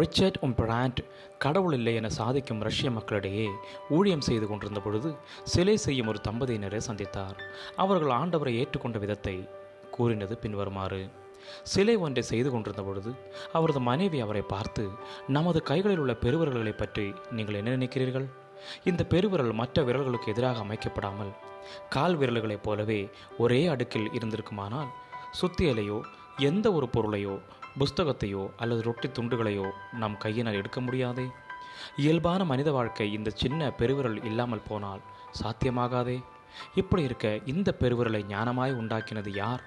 Richard உம்பிராண்ட் கடவுள் இல்லை என சாதிக்கும் ரஷ்ய மக்களிடையே ஊழியம் செய்து கொண்டிருந்த பொழுது சிலை செய்யும் ஒரு தம்பதியினரை சந்தித்தார். அவர்கள் ஆண்டவரை ஏற்றுக்கொண்ட விதத்தை கூறினது பின்வருமாறு. சிலை ஒன்றை செய்து கொண்டிருந்த பொழுது அவரது மனைவி அவரை பார்த்து நமது கைகளில் உள்ள பெருவர்களை பற்றி நீங்கள் என்ன நினைக்கிறீர்கள்? இந்த பெருவிரல் மற்ற விரல்களுக்கு எதிராக அமைக்கப்படாமல் கால் விரல்களைப் போலவே ஒரே அடுக்கில் இருந்திருக்குமானால் சுத்தியலையோ எந்த ஒரு பொருளையோ புஸ்தகத்தையோ அல்லது ரொட்டி துண்டுகளையோ நம் கையினால் எடுக்க முடியாதே? இயல்பான மனித வாழ்க்கை இந்த சின்ன பெருவிரல் இல்லாமல் போனால் சாத்தியமாகாதே? இப்படி இருக்க இந்த பெருவிரலை ஞானமாய் உண்டாக்கினது யார்?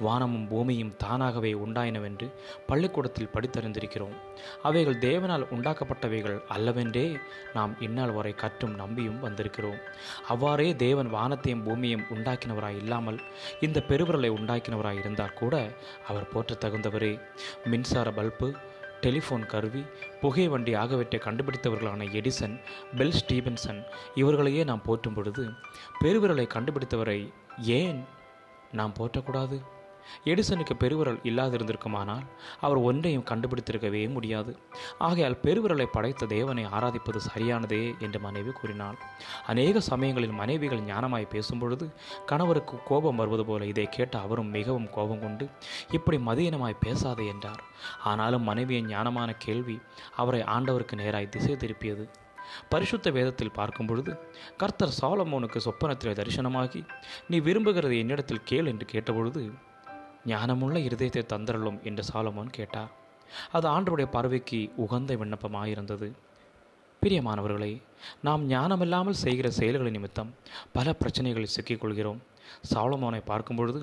வானமும் பூமியும் தானாகவே உண்டாயினவென்று பள்ளிக்கூடத்தில் படித்தறிந்திருக்கிறோம். அவைகள் தேவனால் உண்டாக்கப்பட்டவைகள் அல்லவென்றே நாம் இந்நாள் வரை கற்றும் நம்பியும் வந்திருக்கிறோம். அவ்வாறே தேவன் வானத்தையும் பூமியையும் உண்டாக்கினவராய் இல்லாமல் இந்த பெருவிரலை உண்டாக்கினவராய் இருந்தால் கூட அவர் போற்ற தகுந்தவரே மின்சார பல்பு டெலிஃபோன் கருவி புகை வண்டி ஆகியவற்றை கண்டுபிடித்தவர்களான எடிசன் பெல் ஸ்டீபன்சன் இவர்களையே நாம் போற்றும் பொழுது பெருவிரலை கண்டுபிடித்தவரை ஏன் நாம் போற்றக்கூடாது? எடிசனுக்கு பெருவிரல் இல்லாதிருந்திருக்குமானால் அவர் ஒன்றையும் கண்டுபிடித்திருக்கவே முடியாது. ஆகையால் பெருவிரலை படைத்த தேவனை ஆராதிப்பது சரியானதே என்று மனைவி கூறினாள். அநேக சமயங்களில் மனைவிகள் ஞானமாய் பேசும்பொழுது கணவருக்கு கோபம் வருவது போல இதை கேட்ட அவரும் மிகவும் கோபம் கொண்டு இப்படி மதியனமாய் பேசாதே என்றார். ஆனாலும் மனைவியின் ஞானமான கேள்வி அவரை ஆண்டவருக்கு நேராய் திசை திருப்பியது. பரிசுத்த வேதத்தில் பார்க்கும் பொழுது கர்த்தர் சாலமோனுக்கு சொப்பனத்தில் தரிசனமாகி நீ விரும்புகிறது என்னிடத்தில் கேள் என்று கேட்டபொழுது ஞானமுள்ள இருதயத்தை தந்தரலும் என்று சாலமோன் கேட்டார். அது ஆண்டருடைய பார்வைக்கு உகந்த விண்ணப்பமாயிருந்தது. பிரியமானவர்களே நாம் ஞானமில்லாமல் செய்கிற செயல்களின் நிமித்தம் பல பிரச்சனைகளில் சிக்கிக்கொள்கிறோம். சாலமோனை பார்க்கும் பொழுது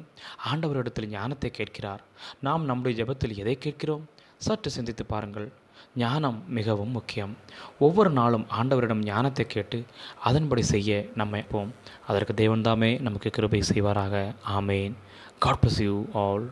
ஆண்டவரிடத்தில் ஞானத்தை கேட்கிறார். நாம் நம்முடைய ஜெபத்தில் எதை கேட்கிறோம்? சற்று சிந்தித்து பாருங்கள். ஞானம் மிகவும் முக்கியம். ஒவ்வொரு நாளும் ஆண்டவரிடம் ஞானத்தை கேட்டு அதன்படி செய்ய நம்ம போம் அதற்கு தேவன்தாமே நமக்கு கிருபை செய்வாராக. ஆமேன். God bless you all